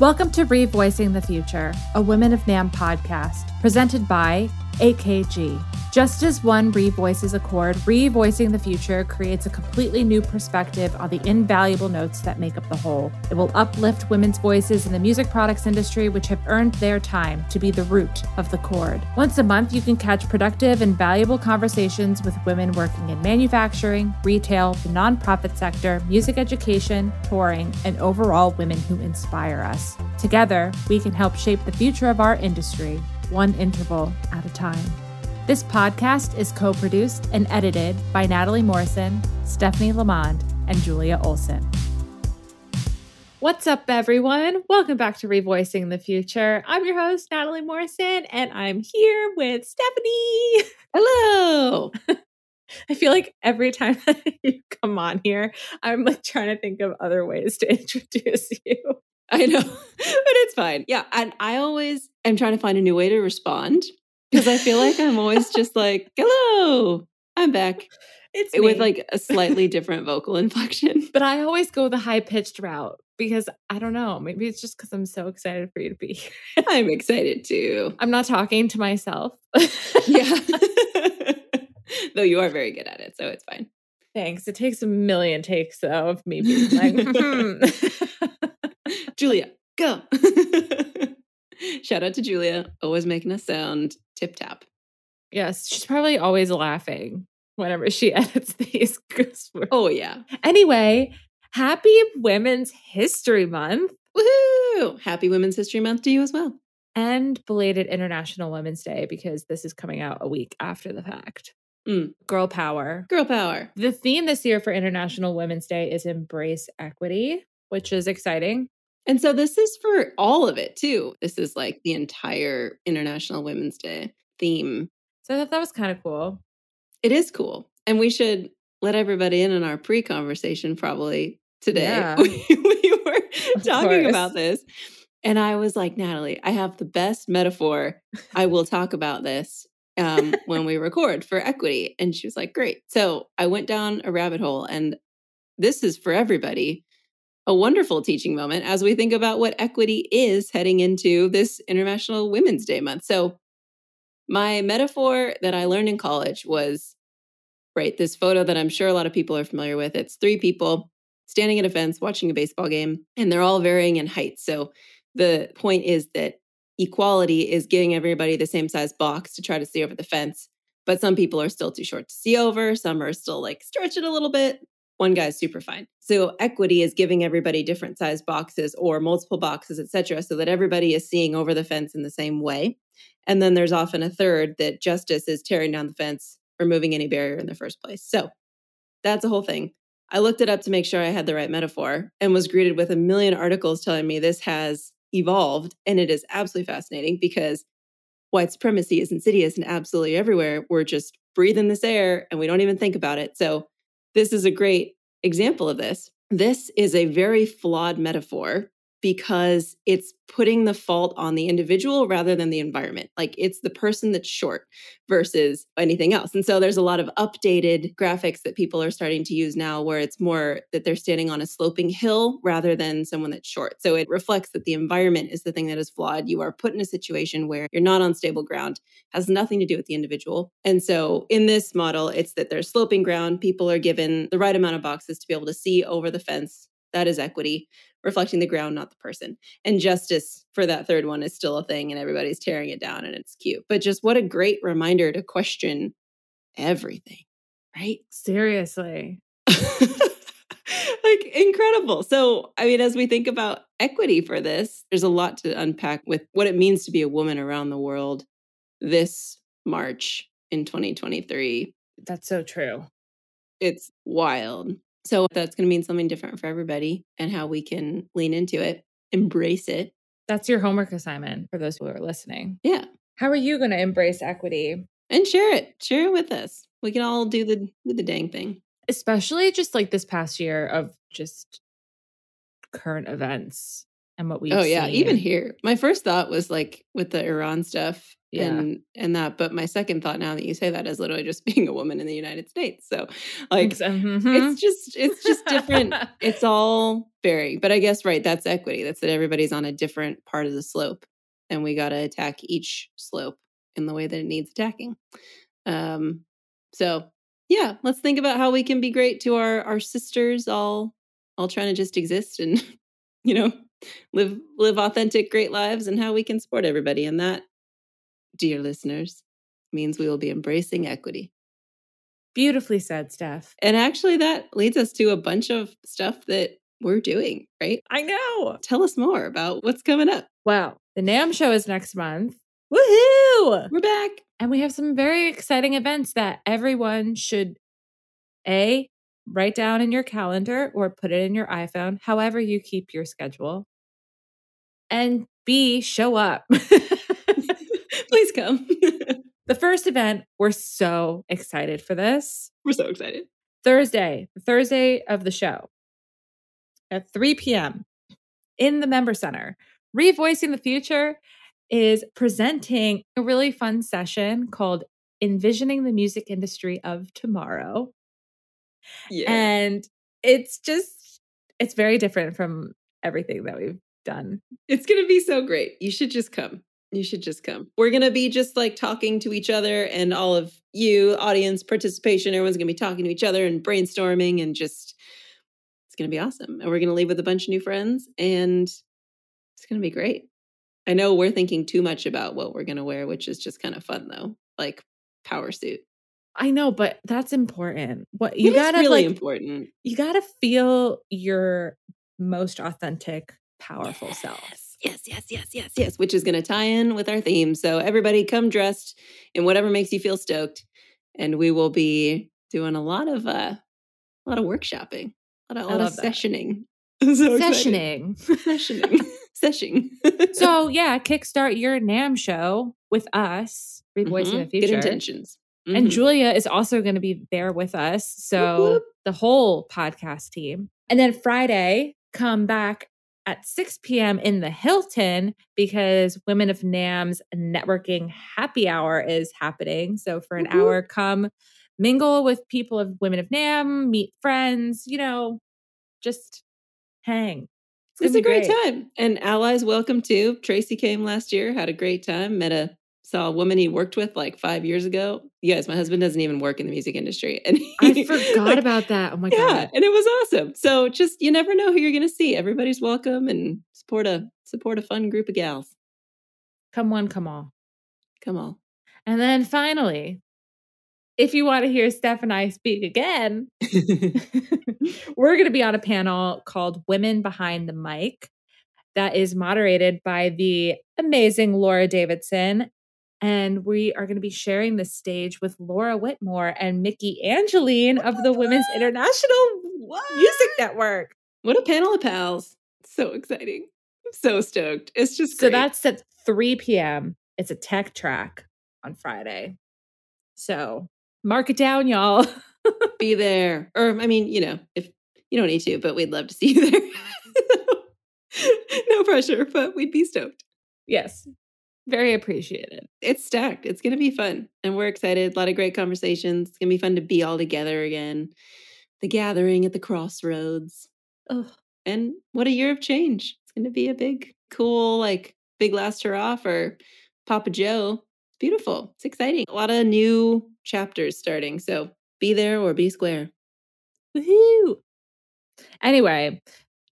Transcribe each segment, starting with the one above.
Welcome to Revoicing the Future, a Women of NAMM podcast presented by AKG. Just as one revoices a chord, revoicing the future creates a completely new perspective on the invaluable notes that make up the whole. It will uplift women's voices in the music products industry, which have earned their time to be the root of the chord. Once a month, you can catch productive and valuable conversations with women working in manufacturing, retail, the nonprofit sector, music education, touring, and overall women who inspire us. Together, we can help shape the future of our industry, one interval at a time. This podcast is co produced and edited by Natalie Morrison, Stephanie Lamond, and Julia Olson. What's up, everyone? Welcome back to Revoicing the Future. I'm your host, Natalie Morrison, and I'm here with Stephanie. Hello. I feel like every time you come on here, I'm like trying to think of other ways to introduce you. I know, but it's fine. Yeah. And I always am trying to find a new way to respond because I feel like I'm always just like, hello, I'm back. It's with me. like a slightly different vocal inflection. but I always go the high pitched route because I don't know. Maybe it's just because I'm so excited for you to be here. I'm excited too. I'm not talking to myself. Yeah. Though you are very good at it, so it's fine. Thanks. It takes a million takes though of me being like, hmm. Julia, go. Shout out to Julia, always making us sound tip tap. yes, she's probably always laughing whenever she edits these. Oh, yeah. Anyway, happy Women's History Month Woohoo! Happy Women's History Month to you as well. and belated International Women's Day because this is coming out a week after the fact. Mm. Girl power. Girl power. The theme this year for International Women's Day is embrace equity, which is exciting. And so this is for all of it too. This is like the entire International Women's Day theme. So I thought that was kind of cool. It is cool. And we should let everybody in on our pre conversation probably today. Yeah. we, we were talking about this. And I was like, Natalie, I have the best metaphor. I will talk about this um, when we record for equity. And she was like, great. So I went down a rabbit hole, and this is for everybody a wonderful teaching moment as we think about what equity is heading into this International Women's Day month. So, my metaphor that I learned in college was right, this photo that I'm sure a lot of people are familiar with. It's three people standing at a fence watching a baseball game, and they're all varying in height. So, the point is that equality is giving everybody the same size box to try to see over the fence. But some people are still too short to see over. Some are still like stretch it a little bit. One guy is super fine. So equity is giving everybody different size boxes or multiple boxes, et cetera, so that everybody is seeing over the fence in the same way. And then there's often a third that justice is tearing down the fence, removing any barrier in the first place. So that's a whole thing. I looked it up to make sure I had the right metaphor and was greeted with a million articles telling me this has evolved. And it is absolutely fascinating because white supremacy is insidious and absolutely everywhere. We're just breathing this air and we don't even think about it. So, this is a great example of this. This is a very flawed metaphor because it's putting the fault on the individual rather than the environment. Like it's the person that's short versus anything else. And so there's a lot of updated graphics that people are starting to use now where it's more that they're standing on a sloping hill rather than someone that's short. So it reflects that the environment is the thing that is flawed. You are put in a situation where you're not on stable ground, has nothing to do with the individual. And so in this model, it's that there's sloping ground. People are given the right amount of boxes to be able to see over the fence. That is equity reflecting the ground, not the person. And justice for that third one is still a thing, and everybody's tearing it down, and it's cute. But just what a great reminder to question everything, right? Seriously. like incredible. So, I mean, as we think about equity for this, there's a lot to unpack with what it means to be a woman around the world this March in 2023. That's so true. It's wild. So that's going to mean something different for everybody and how we can lean into it, embrace it. That's your homework assignment for those who are listening. Yeah. How are you going to embrace equity? And share it. Share it with us. We can all do the do the dang thing. Especially just like this past year of just current events and what we've oh yeah, seen. even here. My first thought was like with the Iran stuff Yeah. and and that. But my second thought now that you say that is literally just being a woman in the United States. So like mhm. it's just it's just different. it's all varying. But I guess right, that's equity. That's that everybody's on a different part of the slope, and we got to attack each slope in the way that it needs attacking. Um, so yeah, let's think about how we can be great to our our sisters, all all trying to just exist and you know live live authentic, great lives, and how we can support everybody. And that, dear listeners, means we will be embracing equity. Beautifully said, Steph. And actually, that leads us to a bunch of stuff that we're doing, right? I know. Tell us more about what's coming up. Well, the NAMM show is next month. Woohoo! We're back. And we have some very exciting events that everyone should A, write down in your calendar or put it in your iPhone, however you keep your schedule. And B, show up. Come. the first event, we're so excited for this. we're so excited. Thursday, the Thursday of the show at 3 p.m. in the Member Center. Revoicing the Future is presenting a really fun session called Envisioning the Music Industry of Tomorrow. Yeah. And it's just, it's very different from everything that we've done. It's going to be so great. You should just come. You should just come. We're going to be just like talking to each other and all of you, audience participation. Everyone's going to be talking to each other and brainstorming and just, it's going to be awesome. And we're going to leave with a bunch of new friends and it's going to be great. I know we're thinking too much about what we're going to wear, which is just kind of fun though. Like power suit. I know, but that's important. What you It gotta really like, important. you gotta feel your most authentic, powerful self. Yes, yes, yes, yes, yes, which is going to tie in with our theme. So everybody come dressed in whatever makes you feel stoked, and we will be doing a lot of uh, a lot of workshopping, a lot of, a lot of sessioning, so. Sessioning. sessioning, sessioning. so yeah, kickstart your NAMM show with us, revoicing Mhm. the future. Good intentions. And Mhm. Julia is also going to be there with us. So whoop. the whole podcast team. And then Friday, come back at 6 p.m. in the Hilton because Women of NAMM's networking happy hour is happening. So for an whoop. hour, come mingle with people of Women of NAMM, meet friends, you know, just hang. it's gonna a great, great. time. And allies welcome too. Tracy came last year, had a great time, met a saw a woman he worked with like five years ago. Yes, my husband doesn't even work in the music industry. And I forgot like, about that. Oh my yeah, God. and it was awesome. So just you never know who you're gonna see. Everybody's welcome and support a support a fun group of gals. Come one, come all. Come all. And then finally, if you want to hear Steph and I speak again, we're going to be on a panel called Women Behind the Mic that is moderated by the amazing Laura Davidson. And we are going to be sharing the stage with Laura Whitmore and Mickey Angeline of the Women's International Music Network. what a panel of pals. So exciting. I'm so stoked. It's just So great. that's at 3 p.m. It's a tech track on Friday. So mark it down, y'all. be there. Or I mean, you know, if you don't need to, but we'd love to see you there. no pressure, but we'd be stoked. yes, very appreciated. It's stacked. It's going to be fun. And we're excited. A lot of great conversations. It's going to be fun to be all together again. The gathering at the crossroads. Oh, and what a year of change. It's going to be a big, cool, like big last hurrah for Papa Joe. It's beautiful. It's exciting. A lot of new chapters starting. So be there or be square. Woohoo! Anyway,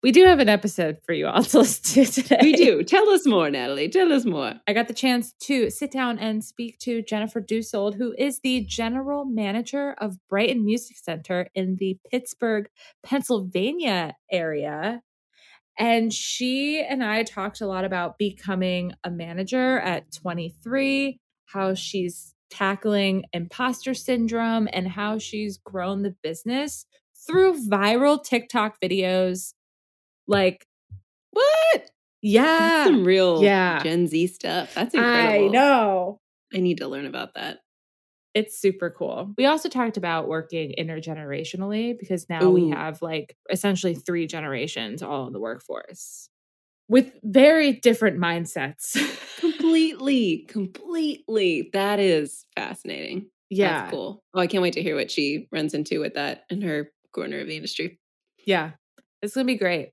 we do have an episode for you all to listen to today. We do. Tell us more, Natalie. Tell us more. I got the chance to sit down and speak to Jennifer Dusold, who is the general manager of Brighton Music Center in the Pittsburgh, Pennsylvania area. And she and I talked a lot about becoming a manager at 23, how she's tackling imposter syndrome, and how she's grown the business through viral TikTok videos. Like, What? yeah, That's some real Yeah. Gen Z stuff. That's incredible. I know. I need to learn about that. It's super cool. We also talked about working intergenerationally because now we have like essentially three generations all in the workforce with very different mindsets. completely, completely. That is fascinating. Yeah. That's cool. Oh, I can't wait to hear what she runs into with that in her corner of the industry. Yeah. It's going to be great.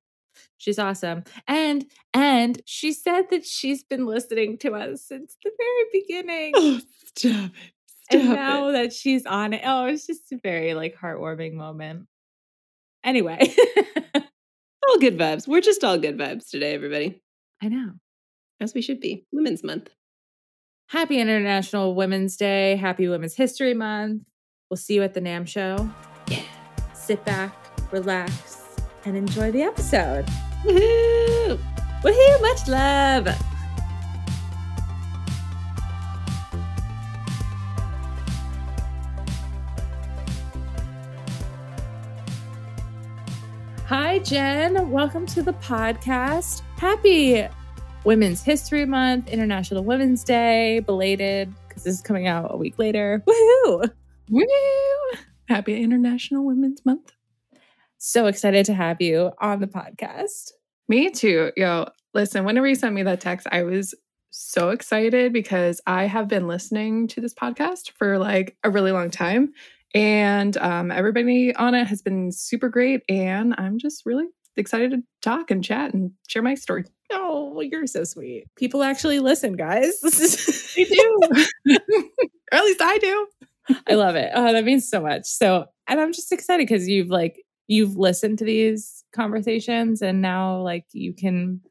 She's awesome. And and she said that she's been listening to us since the very beginning. Oh, stop it. Stop and now it. that she's on it, oh, it's just a very like heartwarming moment. Anyway, All good vibes. We're just all good vibes today, everybody. I know. As we should be. Women's Month. Happy International Women's Day. Happy Women's History Month. We'll see you at the NAMM show. Yeah. Sit back, relax, and enjoy the episode. Woohoo! Woohoo! Much love. Hi, Jen. Welcome to the podcast. Happy Women's History Month, International Women's Day, belated because this is coming out a week later. Woohoo! Woo! Happy International Women's Month. So excited to have you on the podcast. Me too. Yo, listen, whenever you sent me that text, I was so excited because I have been listening to this podcast for like a really long time. And um, everybody on it has been super great. And I'm just really excited to talk and chat and share my story. Oh, you're so sweet. People actually listen, guys. This is They do. or at least I do. I love it. Oh, that means so much. So, and I'm just excited because you've like you've listened to these conversations and now like you can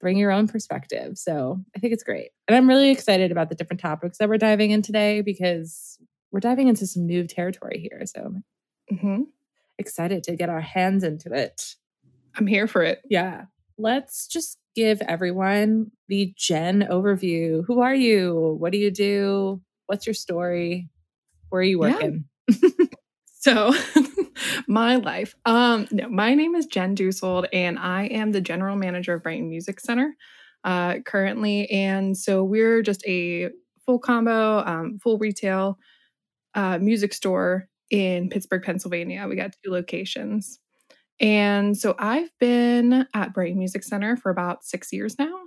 bring your own perspective. So, I think it's great. And I'm really excited about the different topics that we're diving in today because we're diving into some new territory here. So, I'm hmm excited to get our hands into it. I'm here for it. Yeah. Let's just give everyone the Jen overview. Who are you? What do you do? What's your story? Where are you Yeah. working? So, my life. Um, no, my name is Jen Dusold, and I am the general manager of Brighton Music Center uh, currently. And so, we're just a full combo, um, full retail uh, music store in Pittsburgh, Pennsylvania. We got two locations. And so, I've been at Brighton Music Center for about six years now,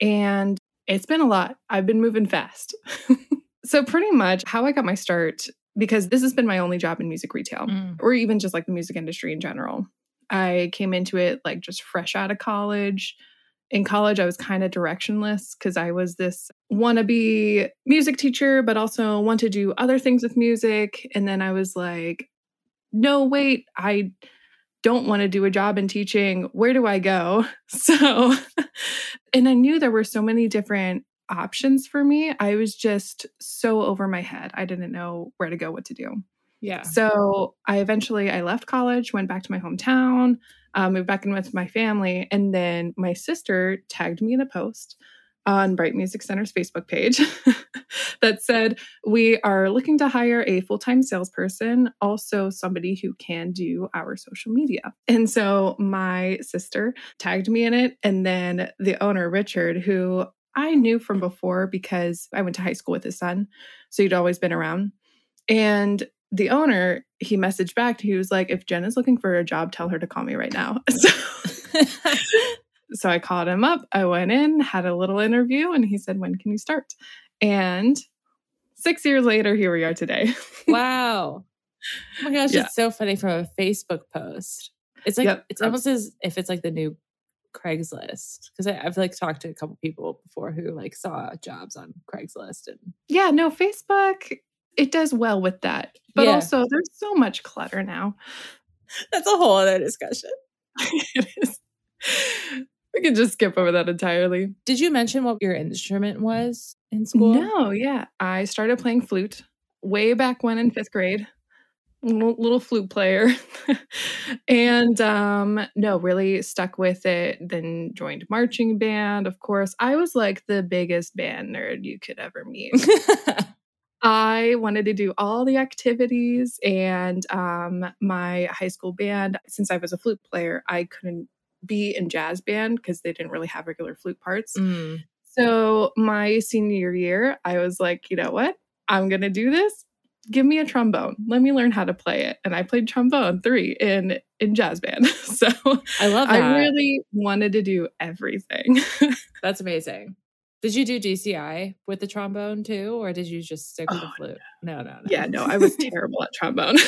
and it's been a lot. I've been moving fast. so, pretty much how I got my start because this has been my only job in music retail Mm. or even just like the music industry in general. I came into it like just fresh out of college. In college, I was kind of directionless because I was this wannabe music teacher, but also want to do other things with music. And then I was like, no, wait, I don't want to do a job in teaching. Where do I go? So, and I knew there were so many different options for me. I was just so over my head. I didn't know where to go, what to do. Yeah. So I eventually I left college, went back to my hometown, uh, moved back in with my family, and then my sister tagged me in a post on Brighton Music Center's Facebook page that said we are looking to hire a full-time salesperson, also somebody who can do our social media. And so my sister tagged me in it, and then the owner Richard, who I knew from before because I went to high school with his son, so he'd always been around. And the owner, he messaged back. He was like, "If Jen is looking for a job, tell her to call me right now." So, so I called him up. I went in, had a little interview, and he said, "When can you start?" And six years later, here we are today. wow. Oh my gosh, Yeah. it's so funny from a Facebook post. It's like Yep. it's almost as if it's like the new Craigslist because I've like talked to a couple people before who like saw jobs on Craigslist and yeah, no, Facebook. It does well with that, but Yeah. also there's so much clutter now. that's a whole other discussion. it is. We can just skip over that entirely. Did you mention what your instrument was in school? No, yeah. I started playing flute way back when in fifth grade. Little, flute player. and um, no, really stuck with it. Then joined marching band, of course. I was like the biggest band nerd you could ever meet. I wanted to do all the activities, and um, my high school band, since I was a flute player, I couldn't be in jazz band because they didn't really have regular flute parts. Mm. So my senior year, I was like, you know what? I'm gonna do this. Give me a trombone. Let me learn how to play it. And I played trombone three in in jazz band. so I love that. I really wanted to do everything. That's amazing. Did you do DCI with the trombone too, or did you just stick with the Oh, flute? No, no, no. Yeah, no, I was terrible at trombone.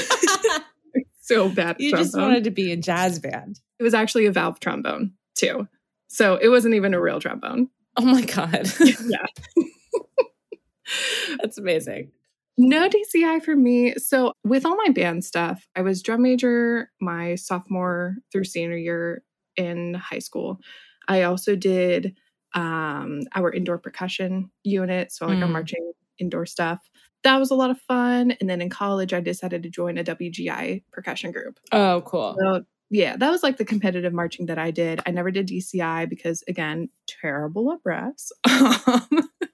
so bad. You trombone. just wanted to be in jazz band. It was actually a valve trombone too. So it wasn't even a real trombone. Oh my god, Yeah. that's amazing. No DCI for me. So with all my band stuff, I was drum major my sophomore through senior year in high school. I also did um, our indoor percussion unit, so like our Mm. marching indoor stuff. That was a lot of fun. And then in college, I decided to join a WGI percussion group. Oh, cool. So yeah, that was like the competitive marching that I did. I never did DCI because again, terrible at brass.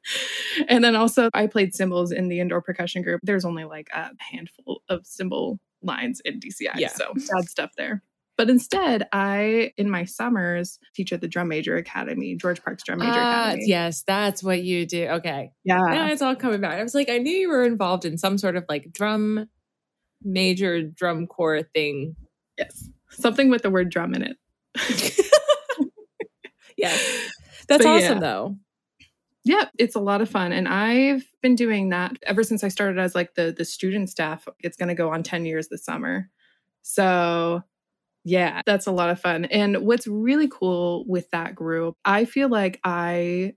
And then also I played cymbals in the indoor percussion group. There's only like a handful of cymbal lines in DCI. Yeah. So bad stuff there. But instead, I in my summers teach at the Drum Major Academy, George Parks Drum Major Ah, Academy. yes, that's what you do. Okay. Yeah. Now it's all coming back. I was like, I knew you were involved in some sort of like drum major drum corps thing. Yes. Something with the word drum in it. yes. That's But awesome yeah. though. Yeah, it's a lot of fun. And I've been doing that ever since I started as like the the student staff. It's going to go on 10 years this summer. So, yeah, that's a lot of fun. And what's really cool with that group, I feel like I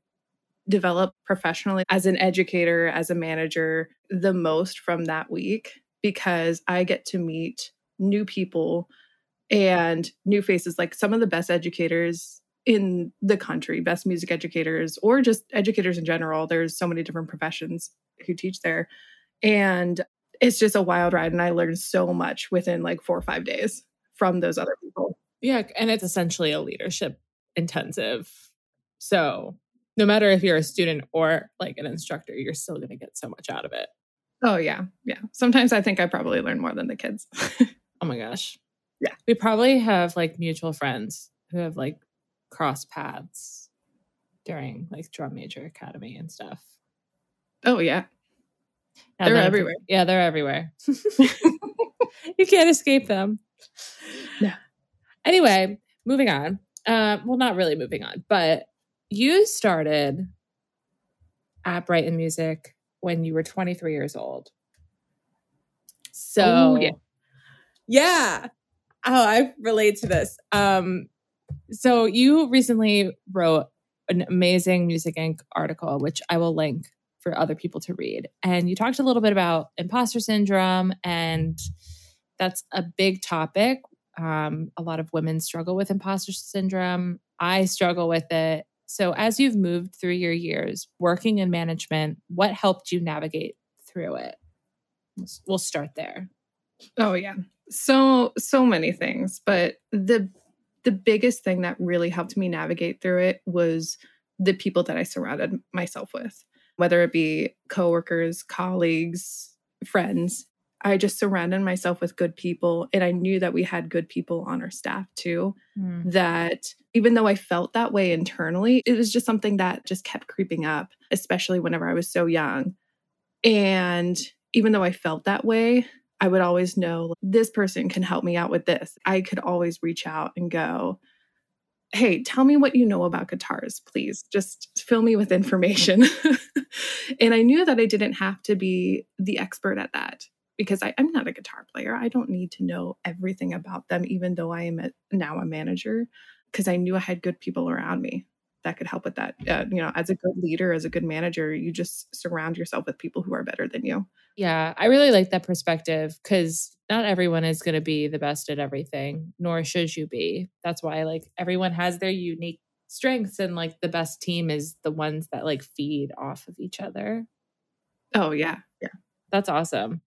develop professionally as an educator, as a manager, the most from that week because I get to meet new people and new faces like some of the best educators in the country, best music educators, or just educators in general. There's so many different professions who teach there. And it's just a wild ride. And I learned so much within like four or five days from those other people. Yeah. And it's essentially a leadership intensive. So no matter if you're a student or like an instructor, you're still going to get so much out of it. Oh, yeah. Yeah. Sometimes I think I probably learn more than the kids. Oh my gosh. Yeah. We probably have like mutual friends who have like cross paths during like drum major academy and stuff. oh, yeah. Now They're everywhere. Yeah, they're everywhere. you can't escape them. No. Anyway, moving on. Uh, well, not really moving on, but you started at Brighton Music when you were 23 years old. So, Oh, yeah. yeah. Oh, I relate to this. Um, so you recently wrote an amazing Music Inc. article, which I will link for other people to read. And you talked a little bit about imposter syndrome, and that's a big topic. Um, a lot of women struggle with imposter syndrome. I struggle with it. So, as you've moved through your years working in management, what helped you navigate through it? We'll start there. Oh yeah. So so many things, but the the biggest thing that really helped me navigate through it was the people that I surrounded myself with, whether it be coworkers, colleagues, friends. I just surrounded myself with good people and I knew that we had good people on our staff too hmm. that even though I felt that way internally, it was just something that just kept creeping up, especially whenever I was so young. And even though I felt that way, I would always know this person can help me out with this. I could always reach out and go, Hey, tell me what you know about guitars, please. Just fill me with information. and I knew that I didn't have to be the expert at that because I, I'm not a guitar player. I don't need to know everything about them, even though I am a, now a manager, because I knew I had good people around me that could help with that. Uh, you know, as a good leader, as a good manager, you just surround yourself with people who are better than you. Yeah, I really like that perspective because not everyone is going to be the best at everything, nor should you be. That's why, like, everyone has their unique strengths, and like the best team is the ones that like feed off of each other. Oh, yeah. Yeah. That's awesome.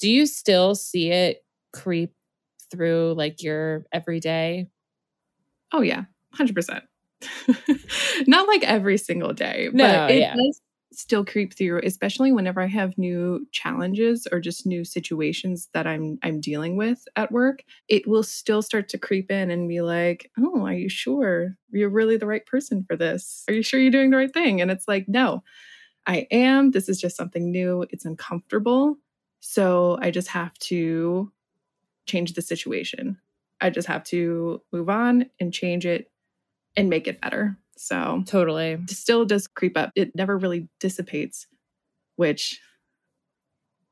Do you still see it creep through like your everyday? Oh, yeah. 100%. Not like every single day, No, but it yeah. does still creep through, especially whenever I have new challenges or just new situations that I'm I'm dealing with at work. It will still start to creep in and be like, "Oh, are you sure you're really the right person for this? Are you sure you're doing the right thing?" And it's like, "No, I am. This is just something new. It's uncomfortable. So I just have to change the situation. I just have to move on and change it and make it better. So Totally. still does creep up. It never really dissipates, which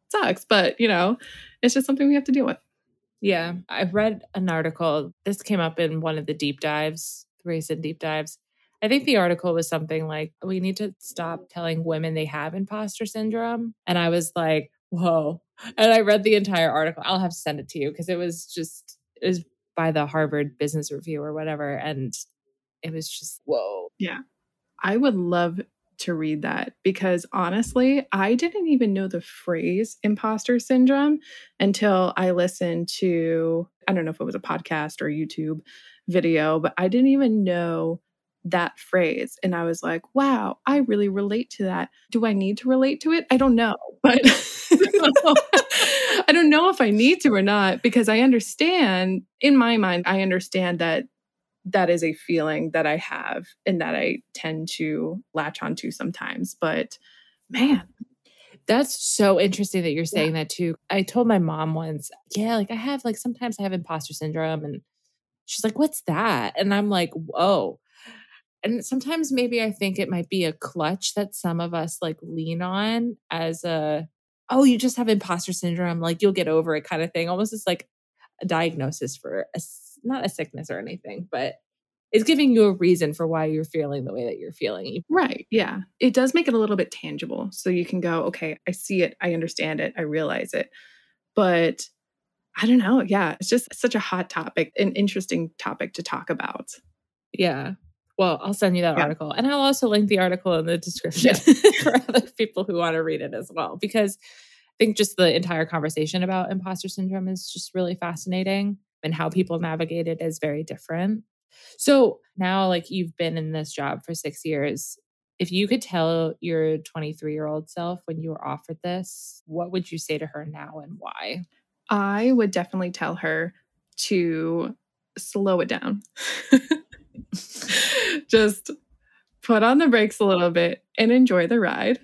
sucks, but you know, it's just something we have to deal with. Yeah. I've read an article. This came up in one of the deep dives, recent deep dives. I think the article was something like, we need to stop telling women they have imposter syndrome. And I was like, whoa. And I read the entire article. I'll have to send it to you because it was just, it was by the Harvard Business Review or whatever. And it was just, whoa. Yeah. I would love to read that because honestly, I didn't even know the phrase imposter syndrome until I listened to, I don't know if it was a podcast or a YouTube video, but I didn't even know that phrase. And I was like, wow, I really relate to that. Do I need to relate to it? I don't know. But I don't know if I need to or not because I understand, in my mind, I understand that that is a feeling that I have and that I tend to latch onto sometimes. But man, That's so interesting that you're saying that too. I told my mom once, yeah, like I have like sometimes I have imposter syndrome and she's like, "What's that?" And I'm like, "Whoa." And sometimes maybe I think it might be a clutch that some of us like lean on as a oh, you just have imposter syndrome, like you'll get over it kind of thing. Almost it's like a diagnosis for a, not a sickness or anything, but it's giving you a reason for why you're feeling the way that you're feeling. right. Yeah. It does make it a little bit tangible. So you can go, okay, I see it. I understand it. I realize it. But I don't know. Yeah. It's just such a hot topic, an interesting topic to talk about. Yeah. Well, I'll send you that Yeah. article. And I'll also link the article in the description for other people who want to read it as well. Because I think just the entire conversation about imposter syndrome is just really fascinating and how people navigate it is very different. So now, like, you've been in this job for six years. If you could tell your 23 year old self when you were offered this, what would you say to her now and why? I would definitely tell her to slow it down. Just put on the brakes a little bit and enjoy the ride.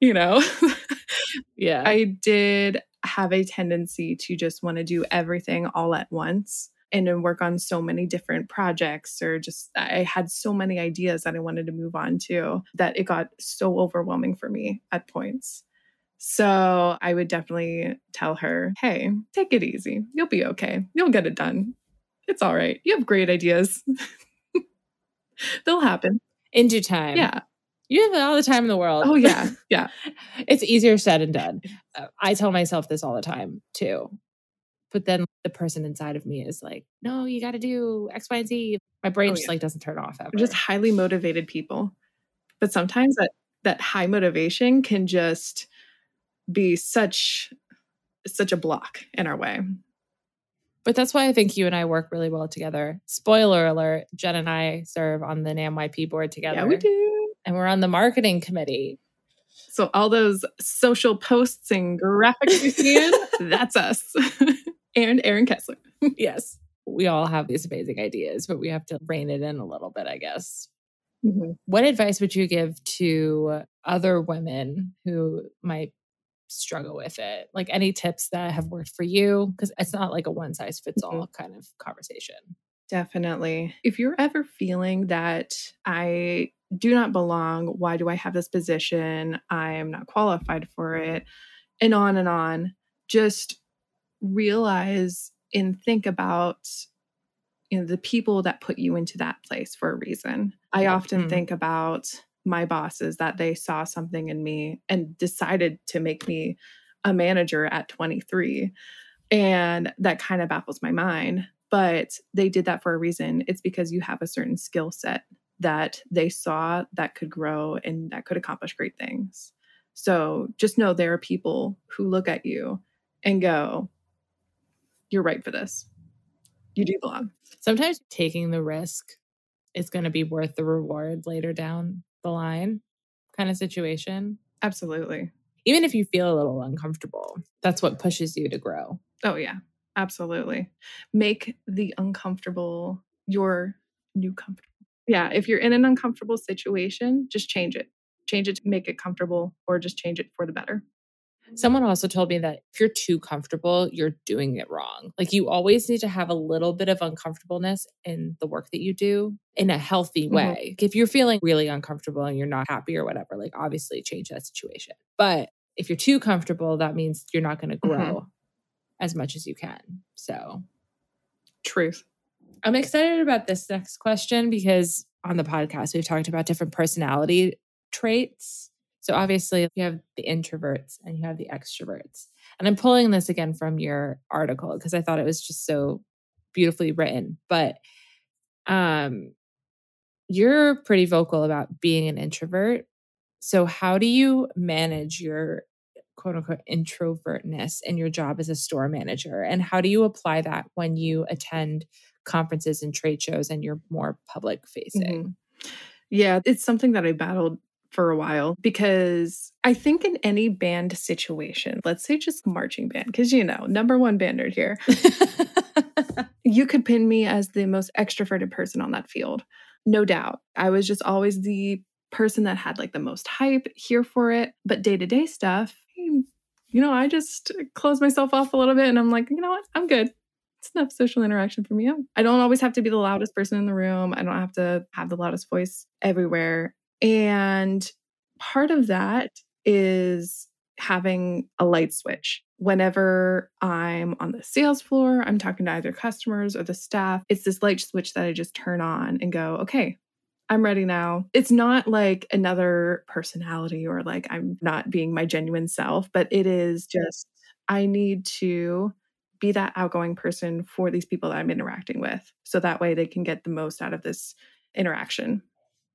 You know, Yeah. I did have a tendency to just want to do everything all at once and then work on so many different projects or just I had so many ideas that I wanted to move on to that it got so overwhelming for me at points. So I would definitely tell her, hey, take it easy. You'll be okay. You'll get it done. It's all right. You have great ideas. They'll happen. in due time. Yeah. You have all the time in the world. Oh, yeah. Yeah. it's easier said and done. I tell myself this all the time too. But then the person inside of me is like, no, you got to do X, Y, and Z. My brain Oh, just yeah. like doesn't turn off ever. We're just highly motivated people. But sometimes that that high motivation can just be such such a block in our way. but that's why I think you and I work really well together. Spoiler alert: Jen and I serve on the NAMM YP board together. Yeah, we do. And we're on the marketing committee. So all those social posts and graphics you see in, that's us. and Aaron Kessler. yes, we all have these amazing ideas, but we have to rein it in a little bit, I guess. Mm-hmm. What advice would you give to other women who might struggle with it? Like any tips that have worked for you? Because it's not like a one size fits all mm-hmm. kind of conversation. Definitely. If you're ever feeling that I do not belong, why do I have this position? I am not qualified for it, and on and on, just realize and think about you know the people that put you into that place for a reason. I often Mhm. think about my bosses that they saw something in me and decided to make me a manager at 23 and that kind of baffles my mind but they did that for a reason it's because you have a certain skill set that they saw that could grow and that could accomplish great things. So just know there are people who look at you and go you're right for this. You do belong. Sometimes taking the risk is going to be worth the reward later down the line, kind of situation. absolutely. Even if you feel a little uncomfortable, that's what pushes you to grow. oh yeah. Absolutely. Make the uncomfortable your new comfortable yeah if you're in an uncomfortable situation just change it change it to make it comfortable or just change it for the better Someone also told me that if you're too comfortable, you're doing it wrong. Like you always need to have a little bit of uncomfortableness in the work that you do in a healthy Mhm. way. If you're feeling really uncomfortable and you're not happy or whatever, like obviously change that situation. But if you're too comfortable, that means you're not going to grow as much as you can. So Truth. I'm excited about this next question because on the podcast, we've talked about different personality traits. So obviously, you have the introverts and you have the extroverts. And I'm pulling this again from your article because I thought it was just so beautifully written. But um, you're pretty vocal about being an introvert. So, how do you manage your quote unquote introvertness in your job as a store manager? And how do you apply that when you attend conferences and trade shows and you're more public facing? Mhm. Yeah, it's something that I battled for a while because I think in any band situation, let's say just marching band, because you know, number one band nerd here, you could pin me as the most extroverted person on that field. No doubt. I was just always the person that had like the most hype here for it. But day to day stuff, you know, I just close myself off a little bit and I'm like, you know what? I'm good. It's enough social interaction for me. I don't always have to be the loudest person in the room. I don't have to have the loudest voice everywhere. And part of that is having a light switch. Whenever I'm on the sales floor, I'm talking to either customers or the staff, it's this light switch that I just turn on and go, okay, I'm ready now. It's not like another personality or like I'm not being my genuine self, but it is just, I need to be that outgoing person for these people that I'm interacting with. So that way they can get the most out of this interaction.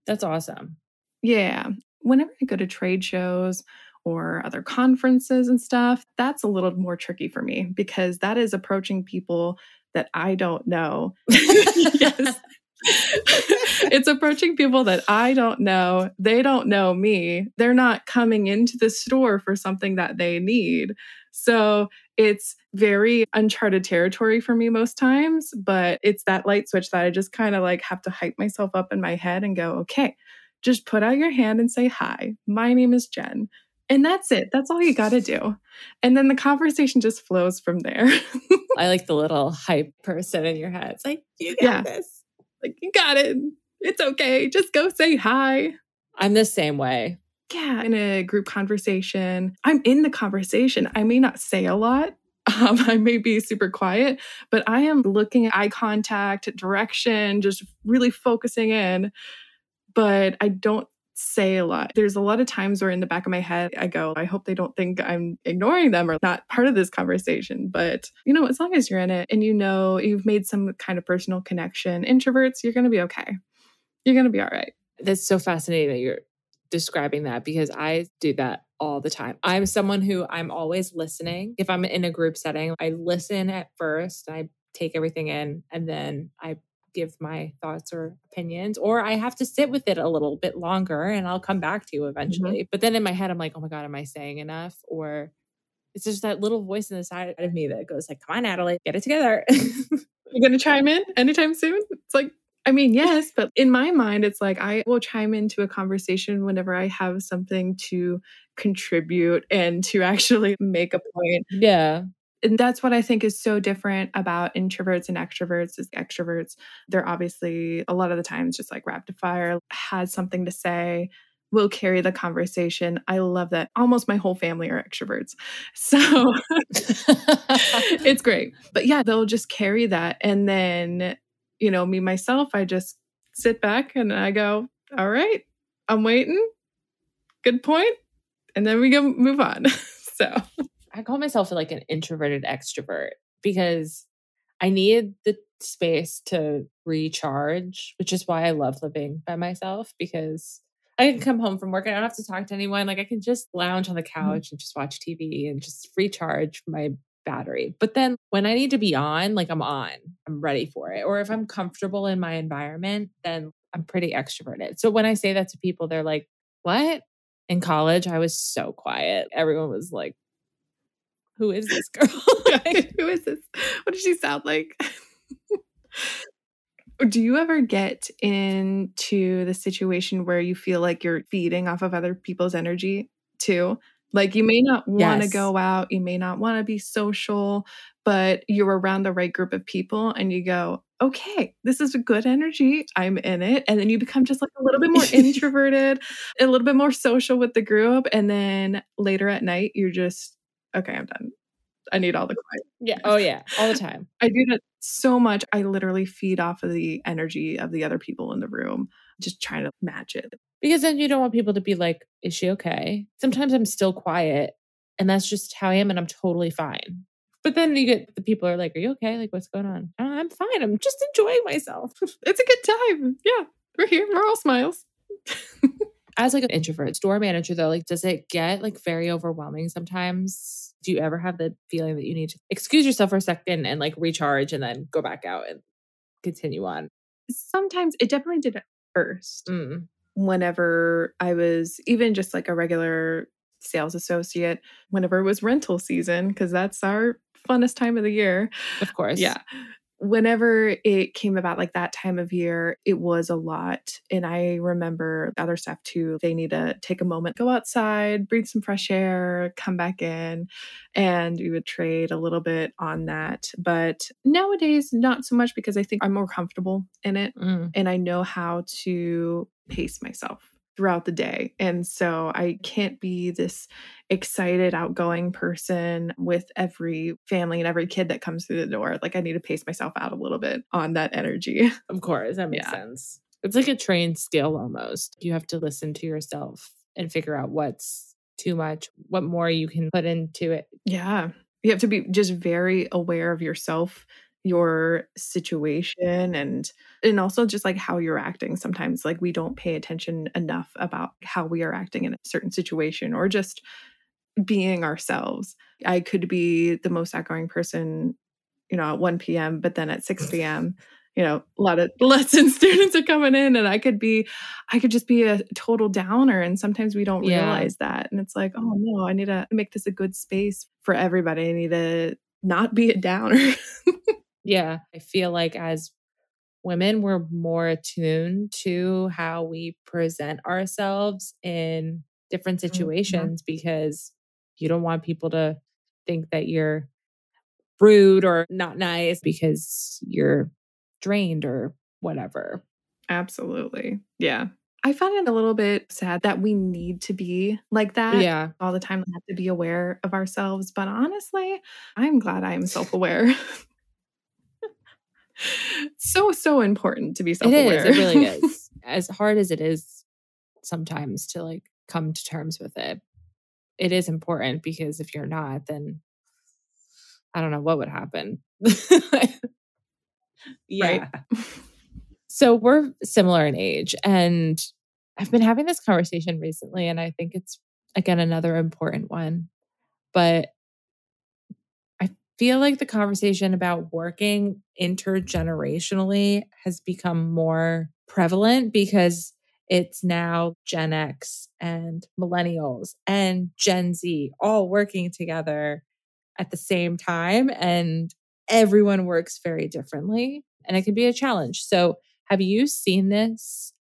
That's awesome. Yeah. Whenever I go to trade shows or other conferences and stuff, that's a little more tricky for me because that is approaching people that I don't know. yes. it's approaching people that I don't know. They don't know me. They're not coming into the store for something that they need. So it's very uncharted territory for me most times, but it's that light switch that I just kind of like have to hype myself up in my head and go, okay, just put out your hand and say, Hi, my name is Jen. And that's it. That's all you got to do. And then the conversation just flows from there. I like the little hype person in your head. It's like, you got Yeah. this. Like, you got it. It's okay. Just go say hi. I'm the same way. Yeah. In a group conversation, I'm in the conversation. I may not say a lot. Um, I may be super quiet, but I am looking at eye contact, direction, just really focusing in. But I don't say a lot. There's a lot of times where in the back of my head, I go, I hope they don't think I'm ignoring them or not part of this conversation. But, you know, as long as you're in it and you know you've made some kind of personal connection, introverts, you're going to be okay. You're going to be all right. That's so fascinating that you're describing that because I do that all the time. I'm someone who I'm always listening. If I'm in a group setting, I listen at first, I take everything in, and then I give my thoughts or opinions, or I have to sit with it a little bit longer and I'll come back to you mm-hmm. eventually. But then in my head, I'm like, oh my God, am I saying enough? Or it's just that little voice in the side of me that goes like, come on, Natalie, get it together. You're going to chime in anytime soon? It's like, I mean, yes, but in my mind, it's like I will chime into a conversation whenever I have something to contribute and to actually make a point. yeah. And that's what I think is so different about introverts and extroverts is extroverts. They're obviously a lot of the times just like rapid fire, has something to say, will carry the conversation. I love that. Almost my whole family are extroverts. So it's great. But yeah, they'll just carry that. And then, you know, me myself, I just sit back and I go, all right, I'm waiting. Good point. And then we go move on. so I call myself like an introverted extrovert because I need the space to recharge, which is why I love living by myself because I can come home from work. I don't have to talk to anyone. Like I can just lounge on the mm-hmm. couch and just watch TV and just recharge my battery. But then when I need to be on, like I'm on, I'm ready for it. Or if I'm comfortable in my environment, then I'm pretty extroverted. So when I say that to people, they're like, what? In college, I was so quiet. Everyone was like, who is this girl? Like, who is this? What does she sound like? Do you ever get into the situation where you feel like you're feeding off of other people's energy too? Like you may not want to Yes. go out, you may not want to be social, but you're around the right group of people and you go, okay, this is a good energy. I'm in it. And then you become just like a little bit more introverted, a little bit more social with the group. And then later at night, you're just, okay, I'm done. I need all the quiet. Yeah. Oh yeah. All the time. I do that so much. I literally feed off of the energy of the other people in the room, just trying to match it. Because then you don't want people to be like, is she okay? Sometimes I'm still quiet and that's just how I am and I'm totally fine. But then you get the people are like, Are you okay? Like, what's going on? "Oh, I'm fine. I'm just enjoying myself. It's a good time. Yeah, we're here. We're all smiles. As like an introvert store manager though, like does it get like very overwhelming sometimes? Do you ever have the feeling that you need to excuse yourself for a second and like recharge and then go back out and continue on? Sometimes it definitely did at first. Mm, Whenever I was even just like a regular sales associate, whenever it was rental season, because that's our funnest time of the year. of course. Yeah. Whenever it came about like that time of year, it was a lot. And I remember the other staff too, they need to take a moment, go outside, breathe some fresh air, come back in, and we would trade a little bit on that. But nowadays, not so much because I think I'm more comfortable in it Mm, and I know how to pace myself throughout the day. And so I can't be this excited, outgoing person with every family and every kid that comes through the door. Like I need to pace myself out a little bit on that energy. of course. That makes Yeah. sense. It's like a trained skill almost. You have to listen to yourself and figure out what's too much, what more you can put into it. Yeah. You have to be just very aware of yourself, your situation and and also just like how you're acting. Sometimes like we don't pay attention enough about how we are acting in a certain situation or just being ourselves. I could be the most outgoing person, you know, at 1 p.m., but then at 6 p.m., you know, a lot of lesson students are coming in and I could be, I could just be a total downer. And sometimes we don't Yeah. realize that. And it's like, oh no, I need to make this a good space for everybody. I need to not be a downer. Yeah. I feel like as women, we're more attuned to how we present ourselves in different mm-hmm. situations because you don't want people to think that you're rude or not nice because you're drained or whatever. Absolutely. Yeah. I find it a little bit sad that we need to be like that Yeah. all the time. We have to be aware of ourselves. But honestly, I'm glad I am self aware. so, so important to be self It is. It really is. As hard as it is sometimes to like come to terms with it, it is important because if you're not, then I don't know what would happen. yeah. So we're similar in age. And I've been having this conversation recently, and I think it's, again, another important one. But feel like the conversation about working intergenerationally has become more prevalent because it's now Gen X and millennials and Gen Z all working together at the same time. And everyone works very differently. And it can be a challenge. So, have you seen this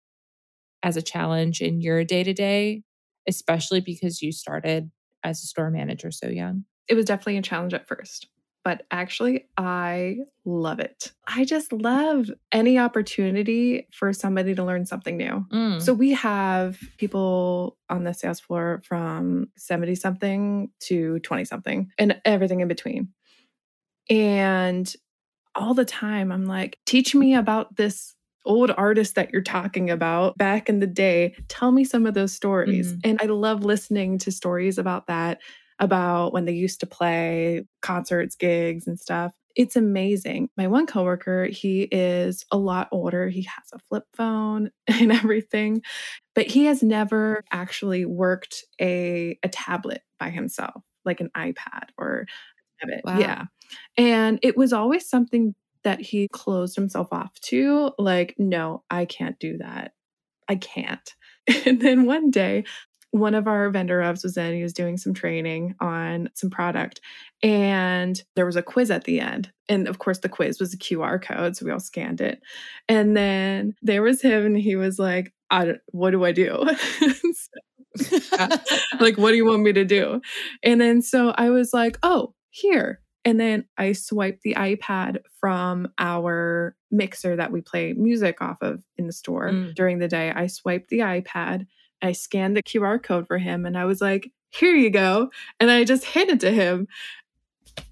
as a challenge in your day to day, especially because you started as a store manager so young? it was definitely a challenge at first, but actually, I love it. I just love any opportunity for somebody to learn something new. Mm. So we have people on the sales floor from 70 something to 20 something and everything in between. And all the time, I'm like, teach me about this old artist that you're talking about back in the day. Tell me some of those stories. Mhm. And I love listening to stories about that, about when they used to play concerts, gigs, and stuff. It's amazing. My one coworker, he is a lot older. He has a flip phone and everything, but he has never actually worked a, a tablet by himself, like an iPad or a tablet. Wow. Yeah. And it was always something that he closed himself off to. Like, no, I can't do that. I can't. And then one day, one of our vendor reps was in, he was doing some training on some product, and there was a quiz at the end. And of course, the quiz was a QR code, so we all scanned it. And then there was him, and he was like, I don't, What do I do? like, what do you want me to do? And then so I was like, oh, here. And then I swiped the iPad from our mixer that we play music off of in the store Mm. during the day. I swiped the iPad, I scanned the QR code for him, and I was like, here you go. And I just handed to him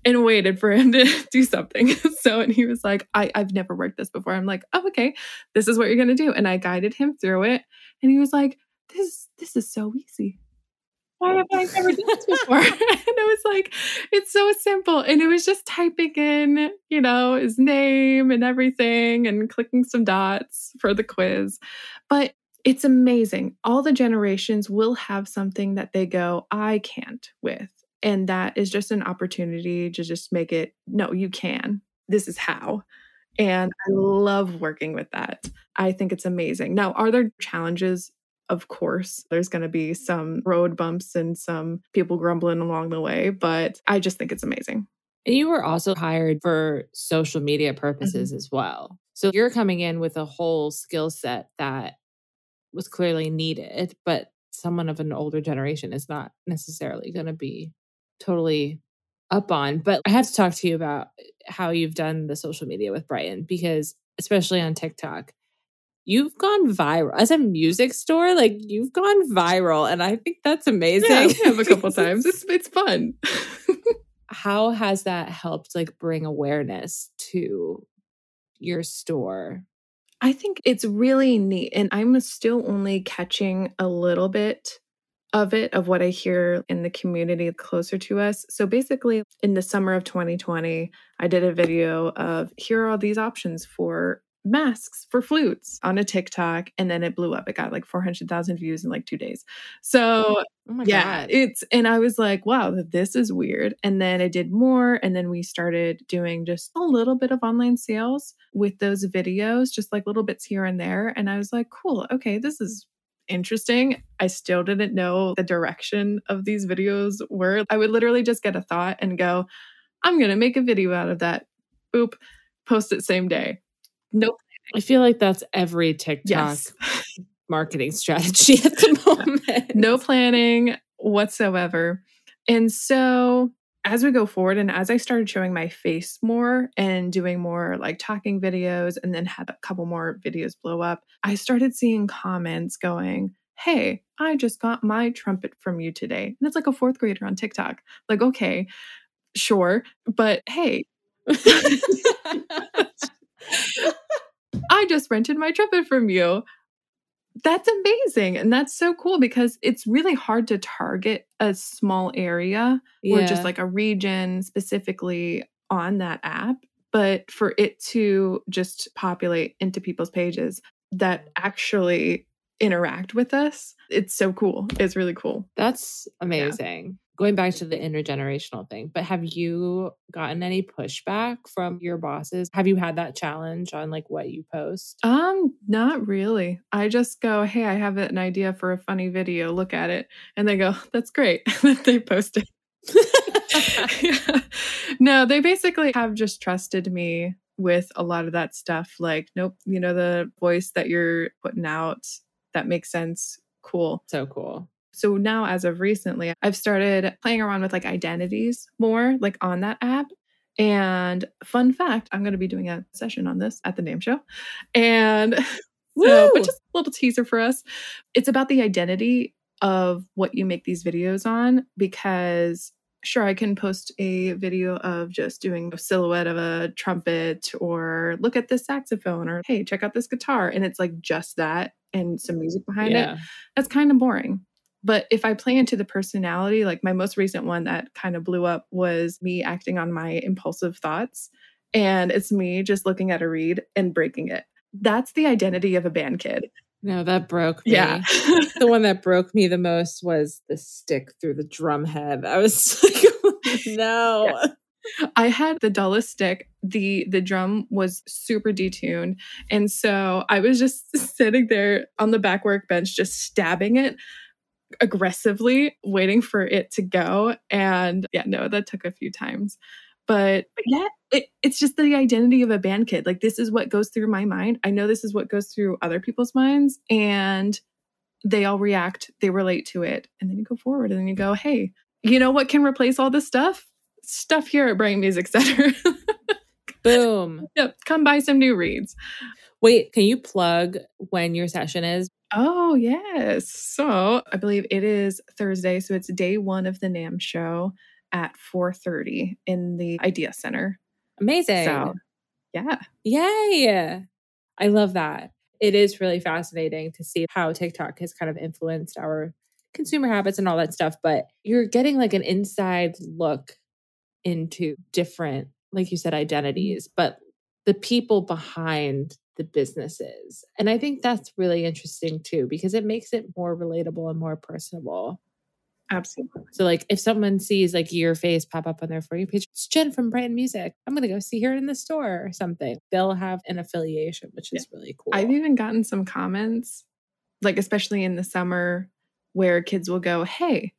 and waited for him to do something. So, and he was like, I, I've never worked this before. I'm like, oh, okay, this is what you're going to do. And I guided him through it. And he was like, this, this is so easy. Why have I never done this before? and I was like, it's so simple. And it was just typing in, you know, his name and everything and clicking some dots for the quiz. But it's amazing. All the generations will have something that they go, I can't with. And that is just an opportunity to just make it, no, you can. This is how. And I love working with that. I think it's amazing. Now, are there challenges? Of course, there's going to be some road bumps and some people grumbling along the way, but I just think it's amazing. And you were also hired for social media purposes mm-hmm. as well. So you're coming in with a whole skill set that was clearly needed, but someone of an older generation is not necessarily going to be totally up on. But I have to talk to you about eh, how you've done the social media with Brighton because, especially on TikTok, you've gone viral as a music store. Like you've gone viral, and I think that's amazing. Yeah, we have a couple times. It's it's fun. how has that helped like bring awareness to your store? I think it's really neat. And I'm still only catching a little bit of it, of what I hear in the community closer to us. So basically, in the summer of 2020, I did a video of here are all these options for masks for flutes on a TikTok. And then it blew up. It got like 400,000 views in like two days. So Oh my yeah, god. it's and I was like, wow, this is weird. And then I did more, and then we started doing just a little bit of online sales with those videos, just like little bits here and there. And I was like, cool, okay, this is interesting. I still didn't know the direction of these videos were. I would literally just get a thought and go, I'm gonna make a video out of that. Boop, post it same day. Nope. I feel like that's every TikTok Yes. marketing strategy at the moment. no planning whatsoever. And so as we go forward and as I started showing my face more and doing more like talking videos and then had a couple more videos blow up, I started seeing comments going, Hey, I just got my trumpet from you today. And it's like a fourth grader on TikTok. Like, okay, sure. But hey, I just rented my trumpet from you. That's amazing. And that's so cool because it's really hard to target a small area or just like a region specifically on that app. But for it to just populate into people's pages that actually interact with us, it's so cool. It's really cool. That's amazing. Going back to the intergenerational thing, but have you gotten any pushback from your bosses? Have you had that challenge on like what you post? Um, not really. I just go, hey, I have an idea for a funny video. Look at it. And they go, that's great. And they post it. Yeah. No, they basically have just trusted me with a lot of that stuff. Like, nope, you know, the voice that you're putting out, that makes sense. Cool. so cool. So now, as of recently, I've started playing around with like identities more, like on that app. And fun fact, I'm going to be doing a session on this at the NAMM show. And so, Woo! but just a little teaser for us. It's about the identity of what you make these videos on because sure I can post a video of just doing a silhouette of a trumpet or look at this saxophone or hey check out this guitar and it's like just that and some music behind it that's kind of boring. But if I play into the personality, like my most recent one that kind of blew up was me acting on my impulsive thoughts. And it's me just looking at a reed and breaking it. That's the identity of a band kid. No, that broke me. Yeah. the one that broke me the most was the stick through the drum head. I was like, no. I had the dullest stick. The the drum was super detuned. And so I was just sitting there on the back workbench just stabbing it aggressively, waiting for it to go. And yeah, no, that took a few times. But, but yeah, it, it's just the identity of a band kid. Like this is what goes through my mind. I know this is what goes through other people's minds. And they all react, they relate to it, and then you go forward and then you go, hey, you know what can replace all this stuff? Stuff here at Brighton Music Center. Boom. yep, come buy some new reeds. Wait, can you plug when your session is? Oh, yes. So I believe it is Thursday. So it's day one of the NAMM show at 4.30 in the Idea Center. Amazing. So yeah. Yay. I love that. It is really fascinating to see how TikTok has kind of influenced our consumer habits and all that stuff. But you're getting like an inside look into different, like you said, identities, but the people behind the businesses. And I think that's really interesting too, because it makes it more relatable and more personable. Absolutely. So, like, if someone sees like your face pop up on their For You page, it's Jen from Brighton Music. I'm going to go see her in the store or something. They'll have an affiliation, which is really cool. I've even gotten some comments, like, especially in the summer, where kids will go, Hey,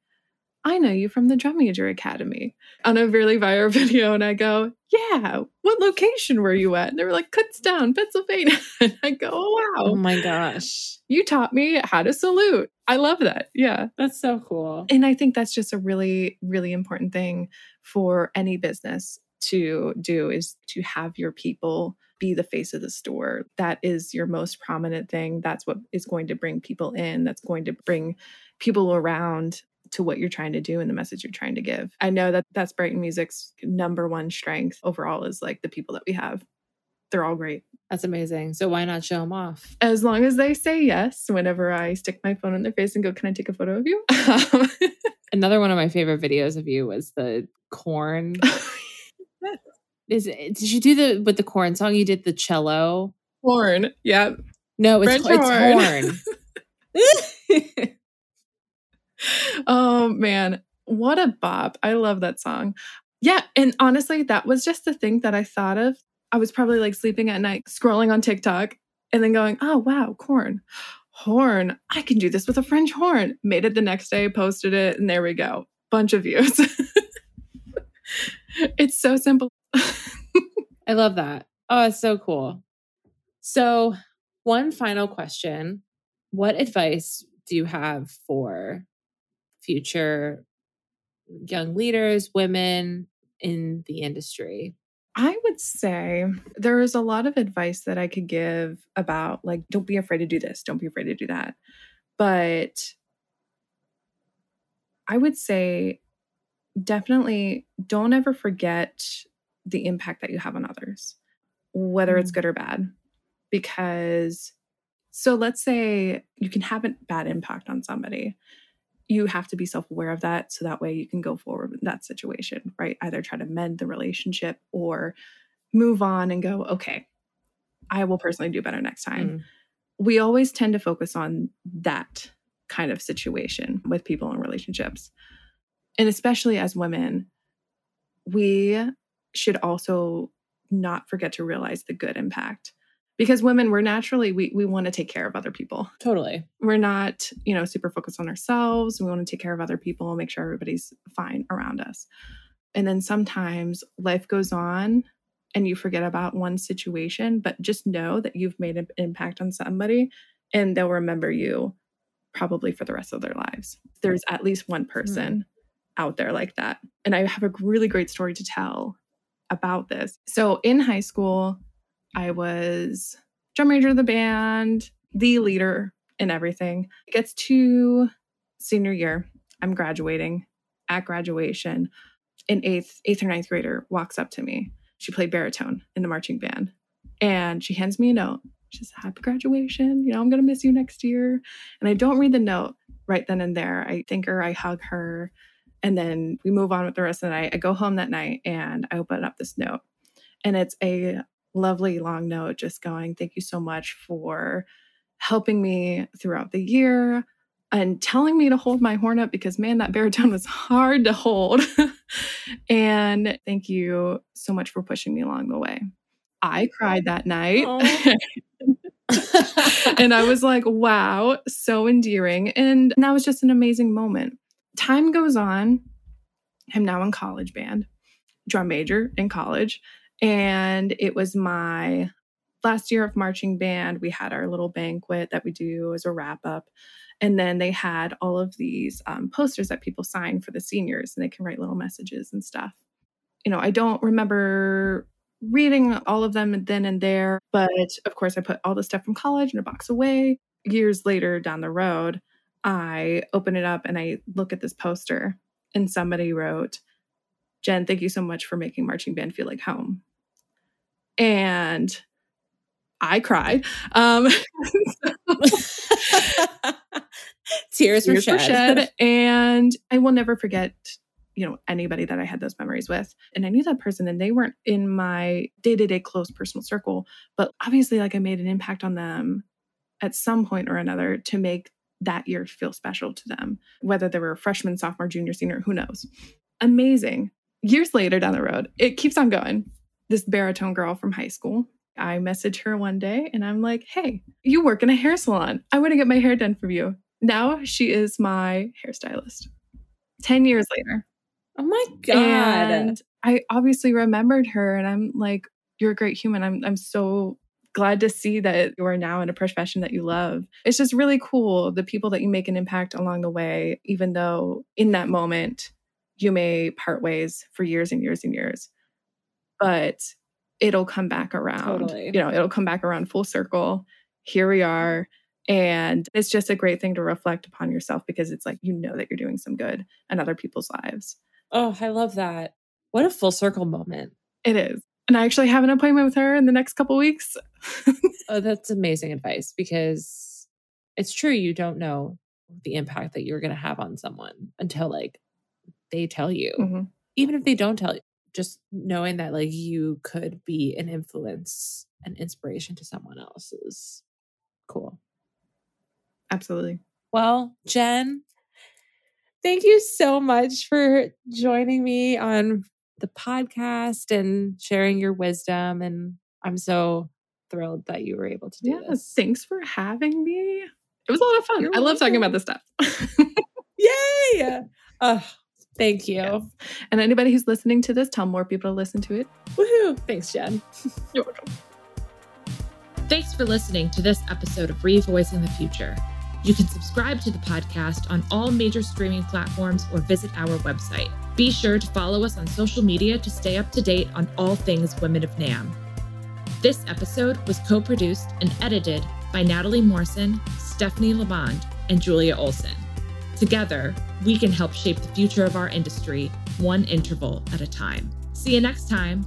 I know you from the Drum Major Academy on a really viral video. And I go, Yeah, what location were you at? And they were like, Kutztown, Pennsylvania. And I go, oh, Wow. Oh my gosh. You taught me how to salute. I love that. Yeah. That's so cool. And I think that's just a really, really important thing for any business to do is to have your people be the face of the store. That is your most prominent thing. That's what is going to bring people in. That's going to bring people around to what you're trying to do and the message you're trying to give. I know that that's Brighton Music's number one strength overall is like the people that we have. They're all great. That's amazing. So why not show them off? As long as they say yes whenever I stick my phone in their face and go, "Can I take a photo of you?" Another one of my favorite videos of you was the corn. Is it, did you do the with the corn song? You did the cello. Horn. Yeah. No, it's, it's horn. oh man, what a bop. I love that song. Yeah, and honestly, that was just the thing that I thought of. I was probably like sleeping at night, scrolling on TikTok, and then going, oh wow, corn. Horn. I can do this with a French horn. Made it the next day, posted it, and there we go. Bunch of views. it's so simple. I love that. Oh, it's so cool. So, one final question What advice do you have for future young leaders, women in the industry? I would say there is a lot of advice that I could give about, like, don't be afraid to do this, don't be afraid to do that. But I would say definitely don't ever forget the impact that you have on others, whether mm. it's good or bad. Because, so let's say you can have a bad impact on somebody you have to be self aware of that so that way you can go forward with that situation, right? Either try to mend the relationship or move on and go, okay, I will personally do better next time. Mm. We always tend to focus on that kind of situation with people in relationships. And especially as women, we should also not forget to realize the good impact because women we're naturally we we want to take care of other people. Totally. We're not you know super focused on ourselves. We want to take care of other people make sure everybody's fine around us. And then sometimes life goes on and you forget about one situation but just know that you've made an impact on somebody and they'll remember you probably for the rest of their lives. There's at least one person mm. out there like that. And i have a really great story to tell about this. So in high school I was drum major of the band, the leader in everything. It gets to senior year. I'm graduating. At graduation, an eighth, eighth or ninth grader walks up to me. She played baritone in the marching band. And she hands me a note. She says, Happy graduation. You know, I'm gonna miss you next year. And I don't read the note right then and there. I thank her, I hug her, and then we move on with the rest of the night. I go home that night and I open up this note. And it's a lovely long note just going, Thank you so much for helping me throughout the year and telling me to hold my horn up because, man, that baritone was hard to hold. and thank you so much for pushing me along the way. I cried that night. Oh. and I was like, wow, so endearing. And that was just an amazing moment. Time goes on. I'm now in college band, drum major in college. And it was my last year of marching band, we had our little banquet that we do as a wrap up. And then they had all of these um, posters that people sign for the seniors, and they can write little messages and stuff. You know, I don't remember reading all of them then and there, but of course, I put all the stuff from college in a box away. Years later down the road, I open it up and I look at this poster, and somebody wrote, Jen, thank you so much for making marching band feel like home. And I cried. Um, Tears, Tears were, shed. shed. And I will never forget, you know, anybody that I had those memories with. And I knew that person and they weren't in my day-to-day close personal circle, but obviously like I made an impact on them at some point or another to make that year feel special to them, whether they were a freshman, sophomore, junior, senior, who knows. Amazing. Years later down the road, it keeps on going. This baritone girl from high school, I message her one day and I'm like, hey, you work in a hair salon. I want to get my hair done for you. Now she is my hairstylist. 10 years later. Oh my God. And I obviously remembered her and I'm like, you're a great human. I'm I'm so glad to see that you are now in a profession that you love. It's just really cool the people that you make an impact along the way, even though in that moment you may part ways for years and years and years. But it'll come back around. Totally. You know, it'll come back around full circle. Here we are. And it's just a great thing to reflect upon yourself because it's like you know that you're doing some good in other people's lives. Oh, I love that. What a full circle moment. It is. And I actually have an appointment with her in the next couple weeks. Oh, that's amazing advice because it's true. You don't know the impact that you're going to have on someone until like they tell you. Mhm. Even if they don't tell you, just knowing that like you could be an influence and inspiration to someone else is cool. Absolutely. Well, Jen, thank you so much for joining me on the podcast and sharing your wisdom. And I'm so thrilled that you were able to do Yeah. this. Thanks for having me. It was a lot of fun. You're I love talking about this stuff. Yay! Oh, thank you. Yes. and anybody who's listening to this, tell more people to listen to it. Woohoo! Thanks, Jen. You're welcome. Thanks for listening to this episode of Revoicing the Future. You can subscribe to the podcast on all major streaming platforms or visit our website. Be sure to follow us on social media to stay up to date on all things Women of NAMM. This episode was co produced and edited by Natalie Morrison, Stephanie Lamond, and Julia Olson. Together, we can help shape the future of our industry one interval at a time. See you next time.